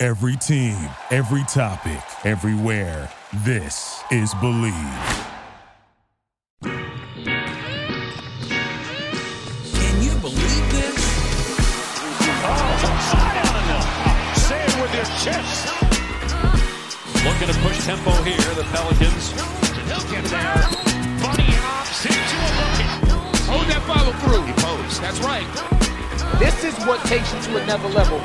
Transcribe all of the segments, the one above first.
Every team, every topic, everywhere. This is Bleav. Can you believe this? Oh, Say it with your chest. Looking to push tempo here, the Pelicans. He'll get there. Bunny hops into a bucket. Hold that follow through. He posed. That's right. This is what takes you to another level.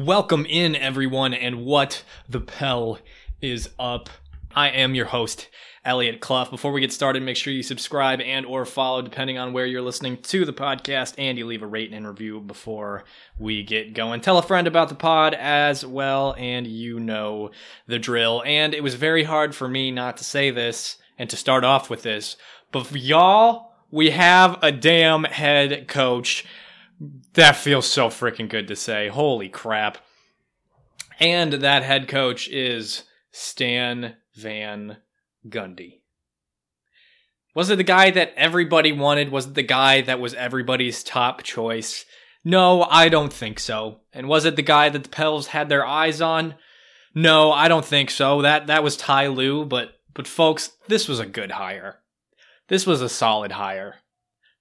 Welcome in, everyone, and what the Pell is up. I am your host, Elliot Clough. Before we get started, make sure you subscribe and or follow, depending on where you're listening to the podcast, and you leave a rate and review before we get going. Tell a friend about the pod as well, and you know the drill. And it was very hard for me not to say this and to start off with this, but y'all, we have a damn head coach. That feels so freaking good to say. Holy crap. And that head coach is Stan Van Gundy. Was it the guy that everybody wanted? Was it the guy that was everybody's top choice? No, I don't think so. And was it the guy that the Pels had their eyes on? No, I don't think so. That that was Ty Lue, but but folks, this was a good hire. This was a solid hire.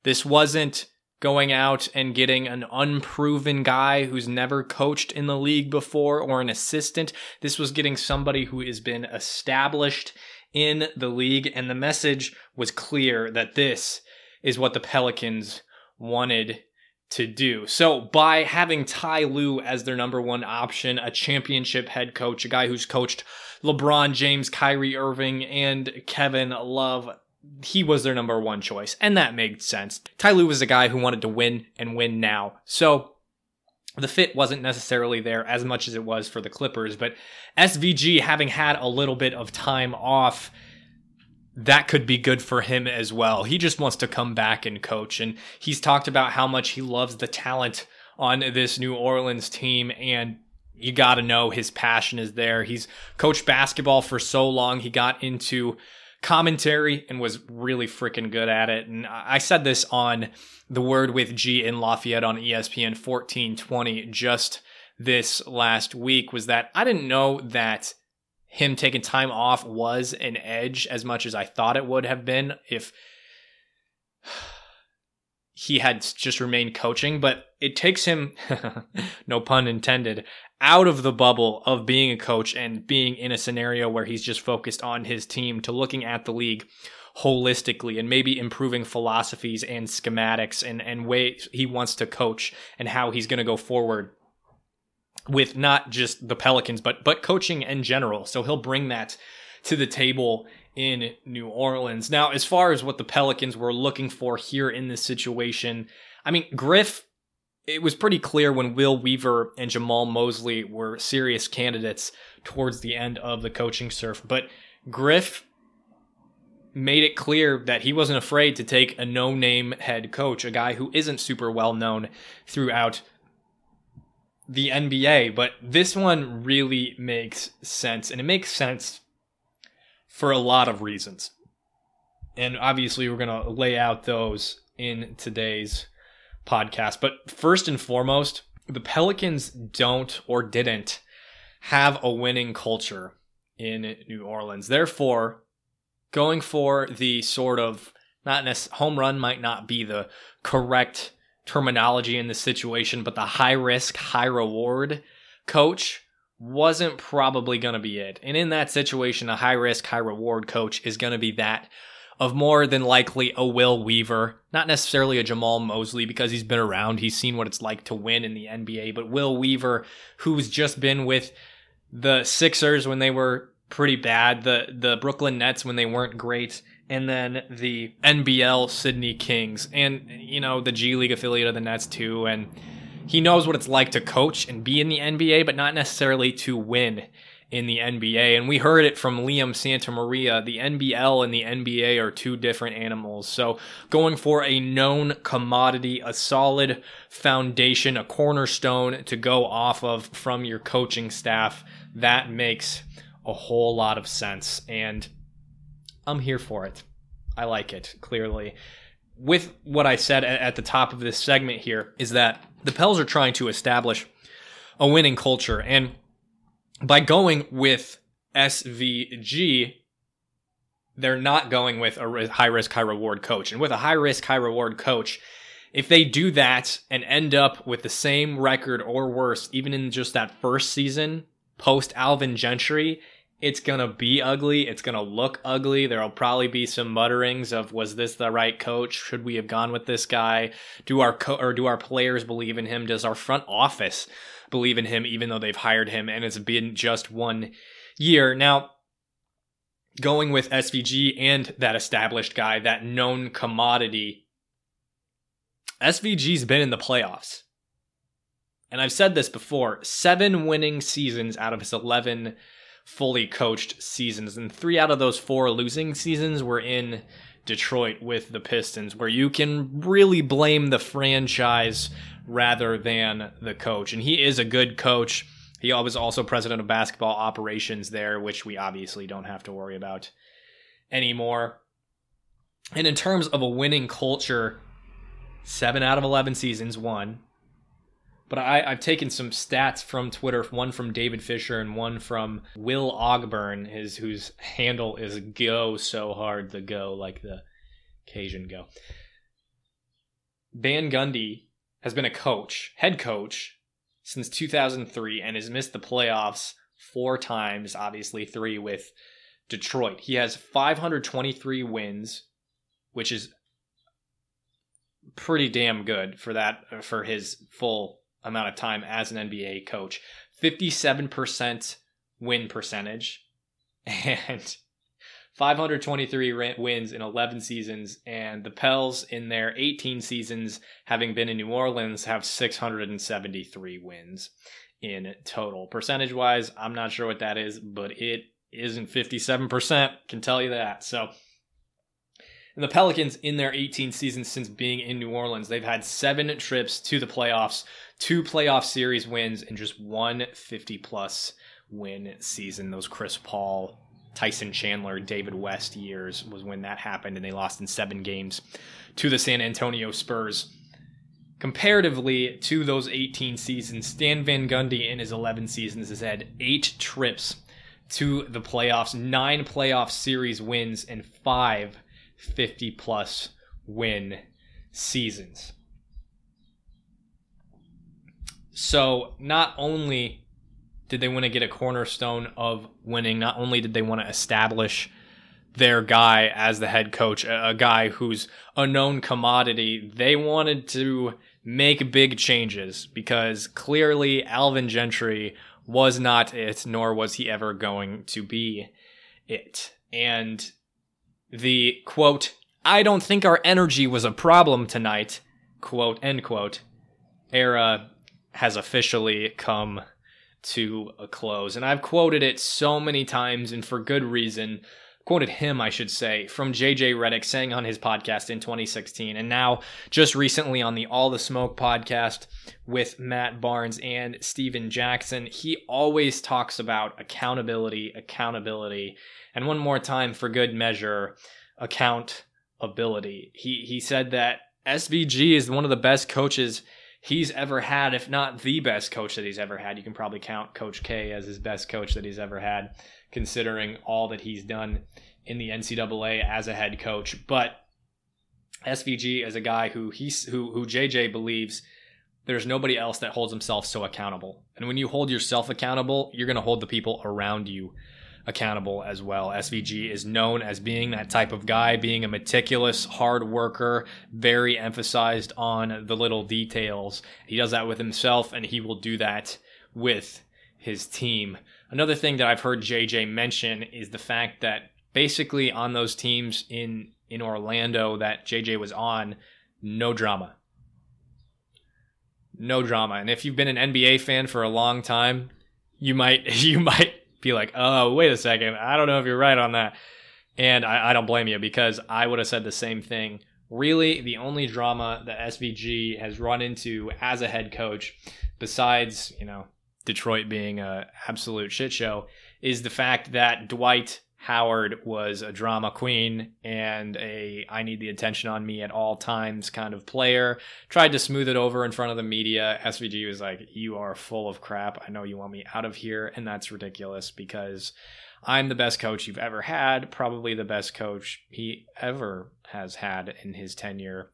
This wasn't going out and getting an unproven guy who's never coached in the league before or an assistant. This was getting somebody who has been established in the league, and the message was clear that this is what the Pelicans wanted to do. So by having Ty Lue as their number one option, a championship head coach, a guy who's coached LeBron James, Kyrie Irving, and Kevin Love, he was their number one choice, and that made sense. Ty Lue was a guy who wanted to win and win now. So the fit wasn't necessarily there as much as it was for the Clippers, but SVG having had a little bit of time off, that could be good for him as well. He just wants to come back and coach, and he's talked about how much he loves the talent on this New Orleans team, and you got to know his passion is there. He's coached basketball for so long, he got into commentary and was really freaking good at it. And I said this on the word with G in Lafayette on ESPN 1420 just this last week was that I didn't know that him taking time off was an edge as much as I thought it would have been if he had just remained coaching, but it takes him, no pun intended, out of the bubble of being a coach and being in a scenario where he's just focused on his team to looking at the league holistically and maybe improving philosophies and schematics and, and ways he wants to coach and how he's going to go forward with not just the Pelicans, but but coaching in general. So he'll bring that to the table in New Orleans. Now, as far as what the Pelicans were looking for here in this situation, I mean, Griff, it was pretty clear when Will Weaver and Jamahl Mosley were serious candidates towards the end of the coaching surf. But Griff made it clear that he wasn't afraid to take a no name head coach, a guy who isn't super well known throughout the NBA, but this one really makes sense, and it makes sense for a lot of reasons. And obviously, we're going to lay out those in today's podcast. But first and foremost, the Pelicans don't or didn't have a winning culture in New Orleans. Therefore, going for the sort of not necessarily home run might not be the correct terminology in this situation, but the high risk, high reward coach wasn't probably going to be it. And in that situation, a high risk, high reward coach is going to be that of more than likely a Will Weaver, not necessarily a Jamahl Mosley because he's been around, he's seen what it's like to win in the NBA, but Will Weaver, who's just been with the Sixers when they were pretty bad, the the Brooklyn Nets when they weren't great, and then the NBL Sydney Kings, and you know the G League affiliate of the Nets too. And he knows what it's like to coach and be in the NBA, but not necessarily to win in the NBA. And we heard it from Liam Santamaria. The NBL and the NBA are two different animals. So going for a known commodity, a solid foundation, a cornerstone to go off of from your coaching staff, that makes a whole lot of sense. And I'm here for it. I like it, clearly. With what I said at the top of this segment here, is that the Pels are trying to establish a winning culture. And by going with SVG, they're not going with a high risk, high reward coach. And with a high risk, high reward coach, if they do that and end up with the same record or worse, even in just that first season post Alvin Gentry, it's gonna be ugly. It's gonna look ugly. There'll probably be some mutterings of was this the right coach? Should we have gone with this guy? Do our co- or do our players believe in him? Does our front office believe in him even though they've hired him and it's been just one year? Now, going with SVG and that established guy, that known commodity, SVG's been in the playoffs. And I've said this before, 7 winning seasons out of his 11 fully coached seasons. And three out of those four losing seasons were in Detroit with the Pistons, where you can really blame the franchise rather than the coach. And he is a good coach. He was also president of basketball operations there, which we obviously don't have to worry about anymore. And in terms of a winning culture, seven out of 11 seasons won. But I, have taken some stats from Twitter, one from David Fisher and one from Will Ogburn, his whose handle is go so hard the go like the Cajun go. Van Gundy has been a coach, head coach, since 2003 and has missed the playoffs four times, obviously three with Detroit. He has 523 wins, which is pretty damn good for that for his full amount of time as an NBA coach. 57% win percentage and 523 wins in 11 seasons. And the Pels, in their 18 seasons, having been in New Orleans, have 673 wins in total. Percentage wise, I'm not sure what that is, but it isn't 57%, can tell you that. So, and the Pelicans, in their 18 seasons since being in New Orleans, they've had seven trips to the playoffs, two playoff series wins, and just one 50 plus win season. Those Chris Paul, Tyson Chandler, David West years was when that happened, and they lost in seven games to the San Antonio Spurs. Comparatively to those 18 seasons, Stan Van Gundy in his 11 seasons has had eight trips to the playoffs, nine playoff series wins, and five 50 plus win seasons. So not only did they want to get a cornerstone of winning, not only did they want to establish their guy as the head coach, a, guy who's a known commodity, they wanted to make big changes because clearly Alvin Gentry was not it, nor was he ever going to be it. And the quote, I don't think our energy was a problem tonight, quote, end quote, era has officially come to a close. And I've quoted it so many times and for good reason. Quoted him, I should say, from JJ Redick saying on his podcast in 2016, and now just recently on the All the Smoke podcast with Matt Barnes and Stephen Jackson. He always talks about accountability, accountability, and one more time for good measure, accountability. He he said that SVG is one of the best coaches he's ever had, if not the best coach that he's ever had. You can probably count Coach K as his best coach that he's ever had, considering all that he's done in the NCAA as a head coach. But SVG is a guy who he's who who JJ believes there's nobody else that holds himself so accountable. And when you hold yourself accountable, you're going to hold the people around you accountable as well. SVG is known as being that type of guy, being a meticulous, hard worker, very emphasized on the little details. He does that with himself and he will do that with his team. Another thing that I've heard JJ mention is the fact that basically on those teams in in Orlando that JJ was on, no drama. No drama. And if you've been an NBA fan for a long time, you might you might be like, "Oh, wait a second. I don't know if you're right on that." And I, I don't blame you because I would have said the same thing. Really, the only drama that SVG has run into as a head coach, besides, you know, Detroit being a absolute shit show, is the fact that Dwight Howard was a drama queen and a I need the attention on me at all times kind of player. Tried to smooth it over in front of the media. SVG was like, You are full of crap. I know you want me out of here. And that's ridiculous because I'm the best coach you've ever had, probably the best coach he ever has had in his tenure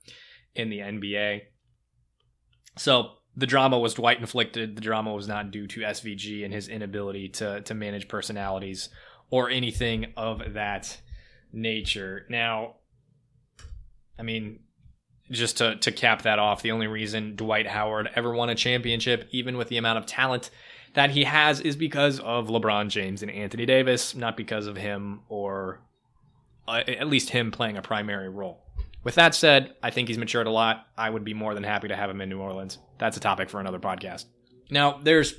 in the NBA. So the drama was Dwight inflicted. The drama was not due to SVG and his inability to to manage personalities or anything of that nature. Now, I mean, just to, to cap that off, the only reason Dwight Howard ever won a championship, even with the amount of talent that he has, is because of LeBron James and Anthony Davis, not because of him or uh, at least him playing a primary role. With that said, I think he's matured a lot. I would be more than happy to have him in New Orleans. That's a topic for another podcast. Now, there's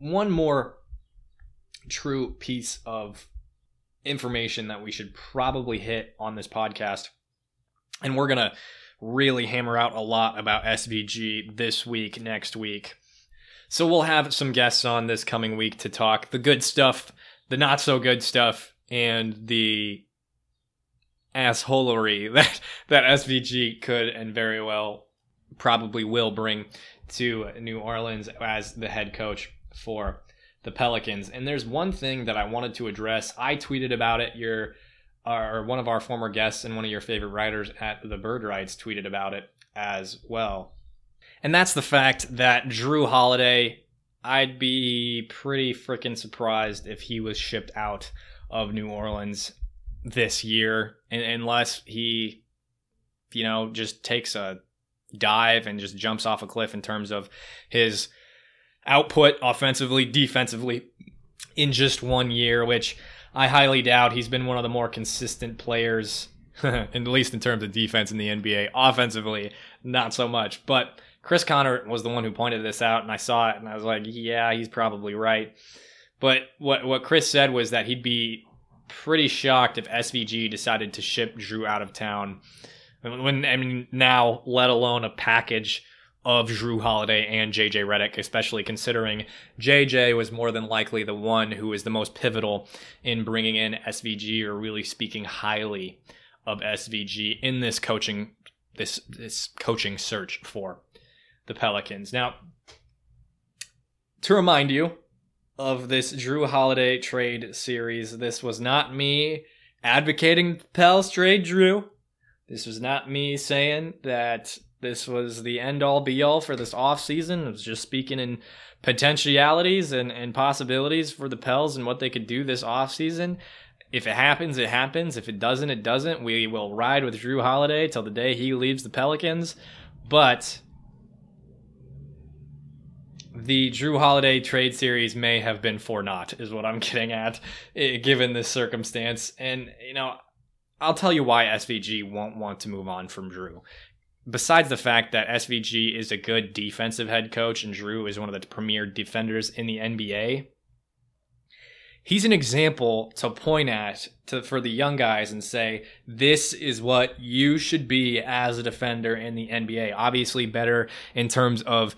one more true piece of information that we should probably hit on this podcast. And we're going to really hammer out a lot about SVG this week, next week. So we'll have some guests on this coming week to talk the good stuff, the not so good stuff, and the assholery that that SVG could and very well probably will bring to New Orleans as the head coach for the Pelicans. And there's one thing that I wanted to address. I tweeted about it. Your or one of our former guests and one of your favorite writers at the Bird Writes tweeted about it as well. And that's the fact that Jrue Holiday, I'd be pretty freaking surprised if he was shipped out of New Orleans this year, unless he, you know, just takes a dive and just jumps off a cliff in terms of his output offensively, defensively in just one year, which I highly doubt. He's been one of the more consistent players, at least in terms of defense in the NBA. Offensively, not so much. But Chris Connor was the one who pointed this out, and I saw it, and I was like, yeah, he's probably right. But what what Chris said was that he'd be pretty shocked if SVG decided to ship Jrue out of town. When I mean now, let alone a package of Jrue Holiday and JJ Redick, especially considering JJ was more than likely the one who was the most pivotal in bringing in SVG or really speaking highly of SVG in this coaching this this coaching search for the Pelicans. Now, to remind you of this Jrue Holiday trade series, this was not me advocating Pels trade Jrue. This was not me saying that this was the end all be all for this off season. It was just speaking in potentialities and, and possibilities for the Pels and what they could do this off season. If it happens, it happens. If it doesn't, it doesn't. We will ride with Jrue Holiday till the day he leaves the Pelicans. But the Jrue Holiday trade series may have been for naught, is what I'm getting at, eh, given this circumstance. And, you know, I'll tell you why SVG won't want to move on from Jrue besides the fact that SVG is a good defensive head coach and Jrue is one of the premier defenders in the NBA, he's an example to point at to for the young guys and say this is what you should be as a defender in the NBA. Obviously better in terms of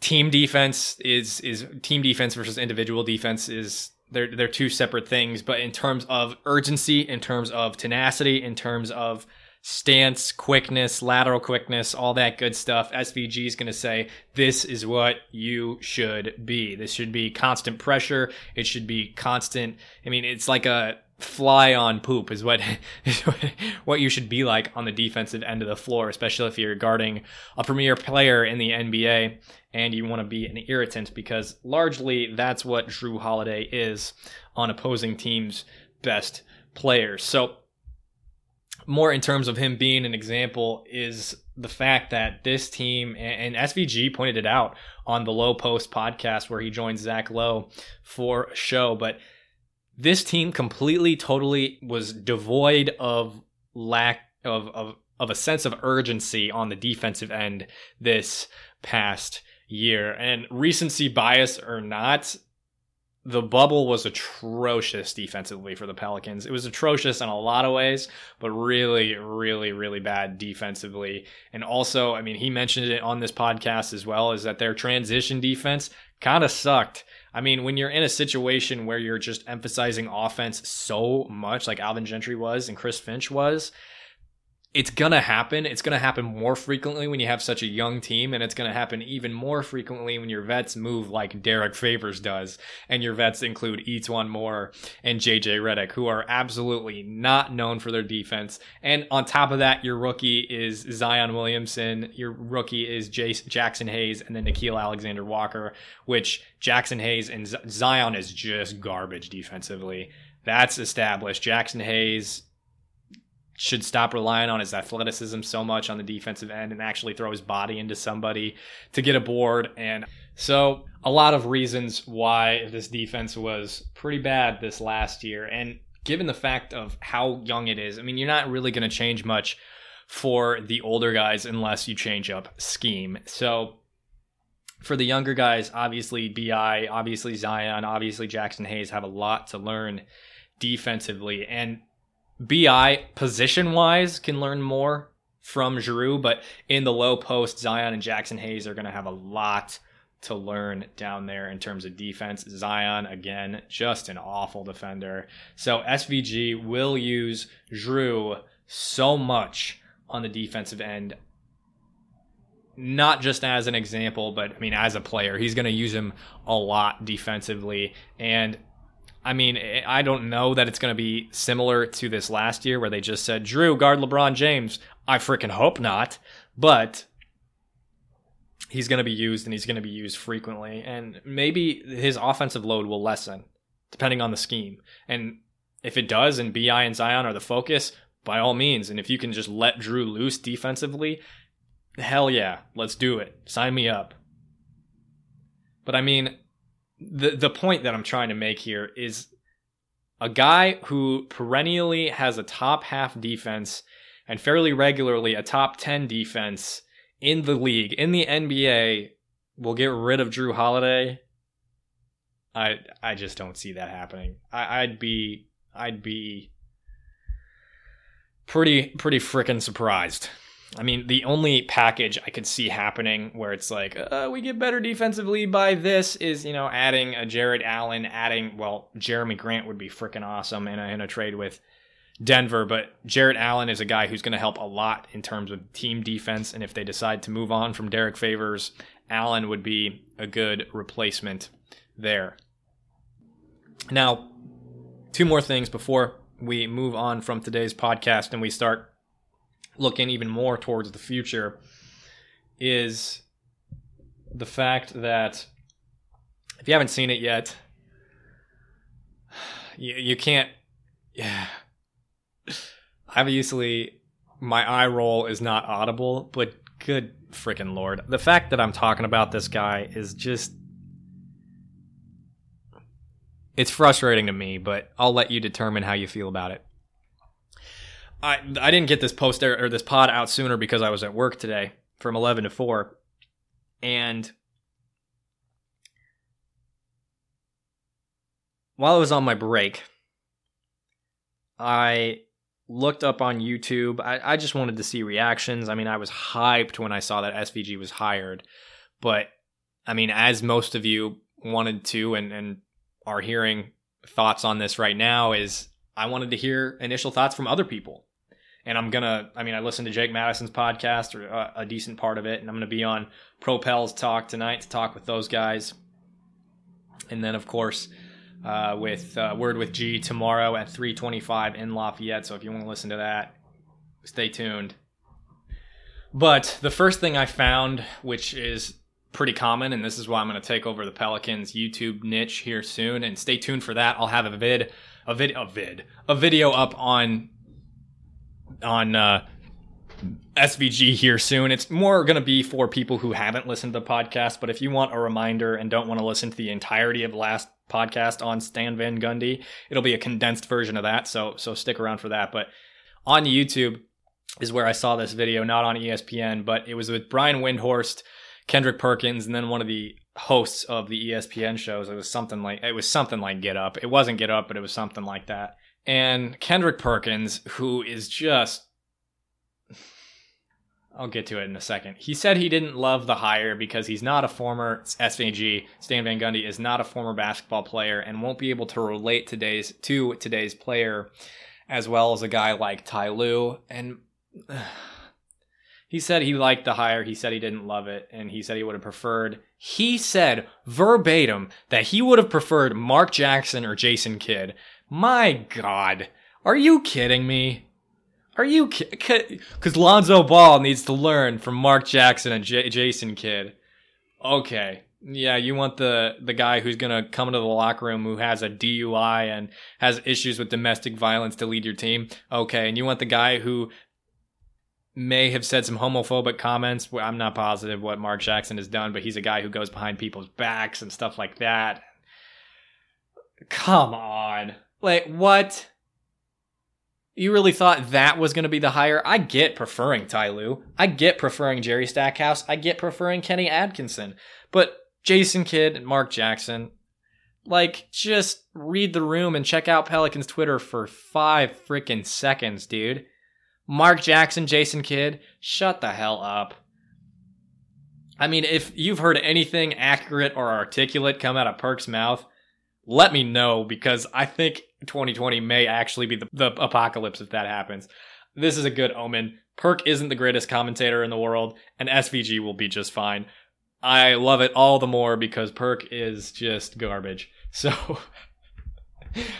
team defense is is team defense versus individual defense is they're they're two separate things, but in terms of urgency, in terms of tenacity, in terms of stance, quickness, lateral quickness, all that good stuff. SVG is going to say, this is what you should be. This should be constant pressure. It should be constant. I mean, it's like a fly on poop is what what you should be like on the defensive end of the floor, especially if you're guarding a premier player in the NBA and you want to be an irritant because largely that's what Jrue Holiday is on opposing teams' best players. So more in terms of him being an example is the fact that this team and, SVG pointed it out on the Lowe Post podcast where he joins Zach Lowe for a show, but this team completely, totally was devoid of lack of, of, of a sense of urgency on the defensive end this past year. And recency bias or not, the bubble was atrocious defensively for the Pelicans. It was atrocious in a lot of ways, but really, really, really bad defensively. And also, I mean, he mentioned it on this podcast as well, is that their transition defense kind of sucked. I mean, when you're in a situation where you're just emphasizing offense so much, like Alvin Gentry was and Chris Finch was, it's gonna happen. It's gonna happen more frequently when you have such a young team, and it's gonna happen even more frequently when your vets move like Derrick Favors does, and your vets include E'Twaun Moore and JJ Redick, who are absolutely not known for their defense. And on top of that, your rookie is Zion Williamson, your rookie is Jace, Jaxson Hayes, and then Nickeil Alexander Walker, which Jaxson Hayes and Z- Zion is just garbage defensively. That's established. Jaxson Hayes should stop relying on his athleticism so much on the defensive end and actually throw his body into somebody to get a board. And so, a lot of reasons why this defense was pretty bad this last year. And given the fact of how young it is, I mean, you're not really going to change much for the older guys unless you change up scheme. So, for the younger guys, obviously BI, obviously Zion, obviously Jaxson Hayes have a lot to learn defensively. And BI position wise can learn more from Jrue, but in the low post, Zion and Jaxson Hayes are going to have a lot to learn down there in terms of defense. Zion, again, just an awful defender. So SVG will use Jrue so much on the defensive end. Not just as an example, but I mean, as a player, he's going to use him a lot defensively. And I mean, eh, I don't know that it's going to be similar to this last year where they just said, Jrue, guard LeBron James. I freaking hope not. But he's going to be used and he's going to be used frequently. And maybe his offensive load will lessen depending on the scheme. And if it does and BI and Zion are the focus, by all means. And if you can just let Jrue loose defensively, hell yeah, let's do it. Sign me up. But I mean, the the point that I'm trying to make here is a guy who perennially has a top half defense and fairly regularly a top 10 defense in the league in the NBA will get rid of Jrue Holiday. I I just don't see that happening. I, I'd be I'd be pretty pretty freaking surprised I mean, the only package I could see happening where it's like, uh, we get better defensively by this is, you know, adding a Jarrett Allen, adding, well, Jerami Grant would be freaking awesome in a, in a trade with Denver, but Jarrett Allen is a guy who's going to help a lot in terms of team defense. And if they decide to move on from Derrick Favors, Allen would be a good replacement there. Now, two more things before we move on from today's podcast and we start looking even more towards the future is the fact that if you haven't seen it yet, you, you can't. Yeah. Obviously, my eye roll is not audible, but good freaking lord. The fact that I'm talking about this guy is just. It's frustrating to me, but I'll let you determine how you feel about it. I I didn't get this post or this pod out sooner because I was at work today from 11 to 4 and while I was on my break I looked up on YouTube. I, I just wanted to see reactions. I mean, I was hyped when I saw that SVG was hired, but I mean, as most of you wanted to and, and are hearing thoughts on this right now, is I wanted to hear initial thoughts from other people and I'm gonna. I mean, I listened to Jake Madison's podcast or a, uh, a decent part of it, and I'm gonna be on Propel's talk tonight to talk with those guys, and then of course. Uh, with uh, Word with G tomorrow at 3:25 in Lafayette. So if you want to listen to that, stay tuned. But the first thing I found, which is pretty common, and this is why I'm going to take over the Pelicans YouTube niche here soon, and stay tuned for that. I'll have a vid, a vid, a vid, a video up on on uh, SVG here soon. It's more going to be for people who haven't listened to the podcast, but if you want a reminder and don't want to listen to the entirety of last podcast on Stan Van Gundy. It'll be a condensed version of that, so so stick around for that. But on YouTube is where I saw this video, not on ESPN, but it was with Brian Windhorst, Kendrick Perkins, and then one of the hosts of the ESPN shows. It was something like it was something like Get Up. It wasn't Get Up, but it was something like that. And Kendrick Perkins, who is just I'll get to it in a second. He said he didn't love the hire because he's not a former SVG. Stan Van Gundy is not a former basketball player and won't be able to relate today's to today's player as well as a guy like Ty Lue. And uh, he said he liked the hire. He said he didn't love it, and he said he would have preferred. He said verbatim that he would have preferred Mark Jackson or Jason Kidd. My God, are you kidding me? Are you because Lonzo Ball needs to learn from Mark Jackson and J- Jason Kidd? Okay, yeah, you want the the guy who's gonna come into the locker room who has a DUI and has issues with domestic violence to lead your team. Okay, and you want the guy who may have said some homophobic comments. I'm not positive what Mark Jackson has done, but he's a guy who goes behind people's backs and stuff like that. Come on, like what? You really thought that was going to be the hire? I get preferring Ty Lue. I get preferring Jerry Stackhouse. I get preferring Kenny Atkinson. But Jason Kidd and Mark Jackson, like, just read the room and check out Pelicans Twitter for five freaking seconds, dude. Mark Jackson, Jason Kidd, shut the hell up. I mean, if you've heard anything accurate or articulate come out of Perk's mouth, let me know because I think 2020 may actually be the, the apocalypse if that happens. This is a good omen. Perk isn't the greatest commentator in the world, and SVG will be just fine. I love it all the more because Perk is just garbage. So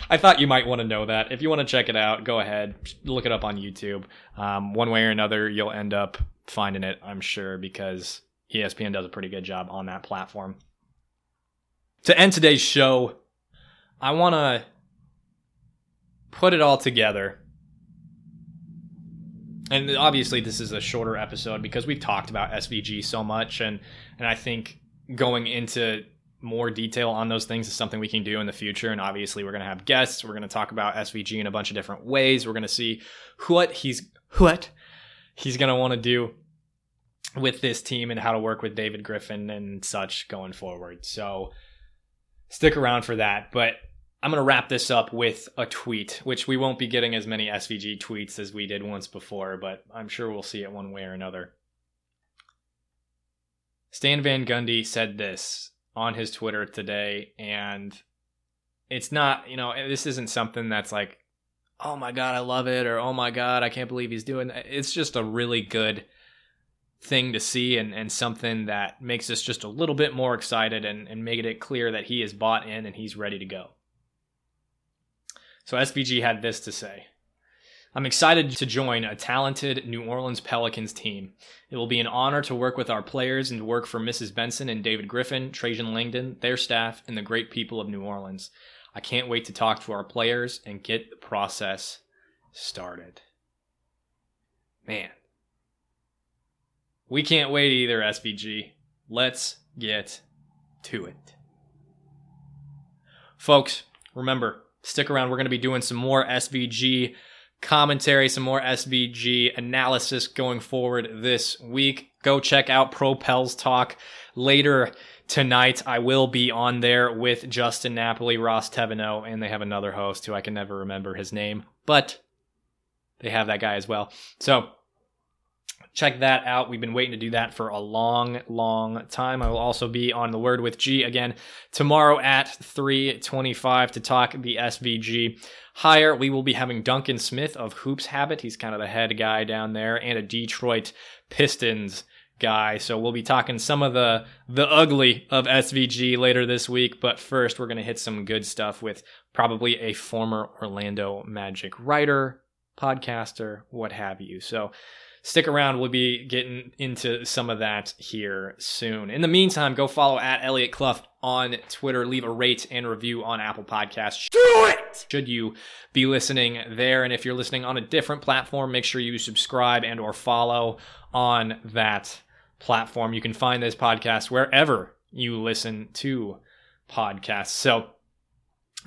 I thought you might want to know that. If you want to check it out, go ahead, look it up on YouTube. Um, one way or another, you'll end up finding it, I'm sure, because ESPN does a pretty good job on that platform. To end today's show, I want to put it all together. And obviously, this is a shorter episode because we've talked about SVG so much, and and I think going into more detail on those things is something we can do in the future. And obviously, we're going to have guests. We're going to talk about SVG in a bunch of different ways. We're going to see what he's what he's going to want to do with this team and how to work with David Griffin and such going forward. So stick around for that. But I'm going to wrap this up with a tweet, which we won't be getting as many SVG tweets as we did once before, but I'm sure we'll see it one way or another. Stan Van Gundy said this on his Twitter today, and it's not, you know, this isn't something that's like, oh my God, I love it, or oh my God, I can't believe he's doing that. It's just a really good thing to see and, and something that makes us just a little bit more excited and, and made it clear that he is bought in and he's ready to go. So SVG had this to say. I'm excited to join a talented New Orleans Pelicans team. It will be an honor to work with our players and to work for Mrs. Benson and David Griffin, Trajan Langdon, their staff, and the great people of New Orleans. I can't wait to talk to our players and get the process started. Man. We can't wait either, SVG. Let's get to it. Folks, remember, stick around. We're going to be doing some more SVG commentary, some more SVG analysis going forward this week. Go check out Propels Talk later tonight. I will be on there with Justin Napoli, Ross Teveno, and they have another host who I can never remember his name, but they have that guy as well. So check that out. We've been waiting to do that for a long, long time. I will also be on the Word with G again tomorrow at 325 to talk the SVG higher. We will be having Duncan Smith of Hoops Habit. He's kind of the head guy down there and a Detroit Pistons guy. So we'll be talking some of the the ugly of SVG later this week, but first we're going to hit some good stuff with probably a former Orlando Magic writer, podcaster, what have you. So stick around. We'll be getting into some of that here soon. In the meantime, go follow at Elliot Clough on Twitter. Leave a rate and review on Apple Podcasts. Do it! Should you be listening there? And if you're listening on a different platform, make sure you subscribe and or follow on that platform. You can find this podcast wherever you listen to podcasts. So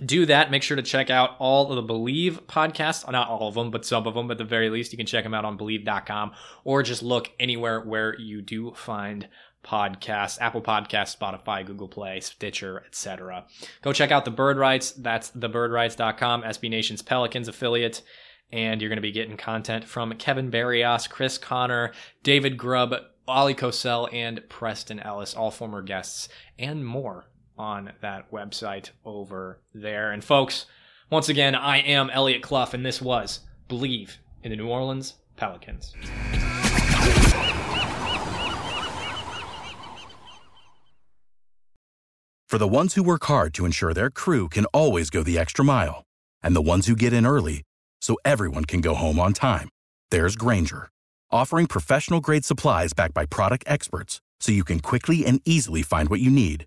do that. Make sure to check out all of the Bleav podcasts. Not all of them, but some of them at the very least. You can check them out on Bleav.com or just look anywhere where you do find podcasts Apple Podcasts, Spotify, Google Play, Stitcher, etc. Go check out the Bird Writes That's thebirdwrites.com, SB Nation's Pelicans affiliate. And you're going to be getting content from Kevin Barrios, Chris Connor, David Grubb, Ollie Cosell, and Preston Ellis, all former guests, and more on that website over there. And folks, once again, I am Elliot Clough, and this was Bleav in the New Orleans Pelicans. For the ones who work hard to ensure their crew can always go the extra mile, and the ones who get in early so everyone can go home on time, there's Grainger, offering professional grade supplies backed by product experts so you can quickly and easily find what you need.